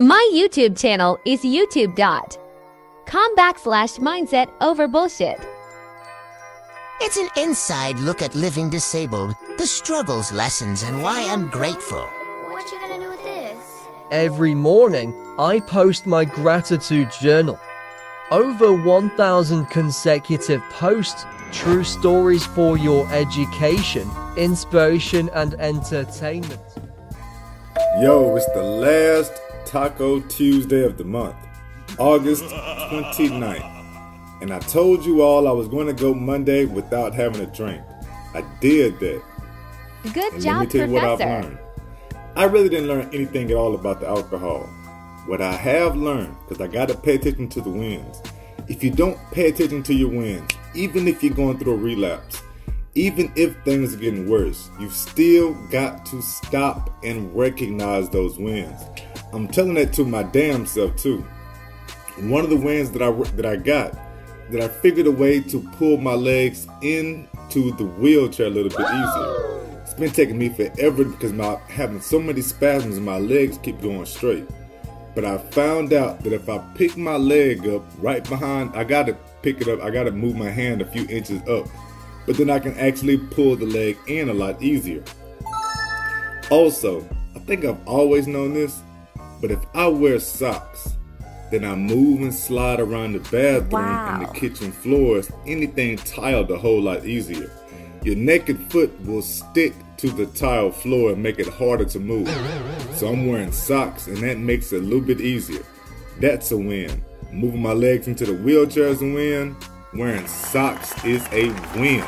My YouTube channel is youtube dot com backslash mindset over bullshit. It's an inside look at living disabled, the struggles, lessons, and why I'm grateful. What you gonna do with this? Every morning, I post my gratitude journal. Over 1,000 consecutive posts, true stories for your education, inspiration, and entertainment. Yo, it's the last Taco Tuesday of the month, August 29th. And I told you all I was going to go Monday without having a drink. I did that. Good And job, let me tell you what I've learned. I really didn't learn anything at all about the alcohol. What I have learned, because I got to pay attention to the wins. If you don't pay attention to your wins, even if you're going through a relapse, even if things are getting worse, you've still got to stop and recognize those wins. I'm telling that to my damn self too. One of the wins that I that I got, that I figured a way to pull my legs into the wheelchair a little bit easier. It's been taking me forever because my having so many spasms my legs keep going straight. But I found out that if I pick my leg up right behind, I gotta pick it up. I gotta move my hand a few inches up, but then I can actually pull the leg in a lot easier. Also, I think I've always known this, but if I wear socks, then I move and slide around the bathroom and the Wow. kitchen floors, anything tiled a whole lot easier. Your naked foot will stick to the tile floor and make it harder to move. So I'm wearing socks and that makes it a little bit easier. That's a win. Moving my legs into the wheelchair is a win. Wearing socks is a win.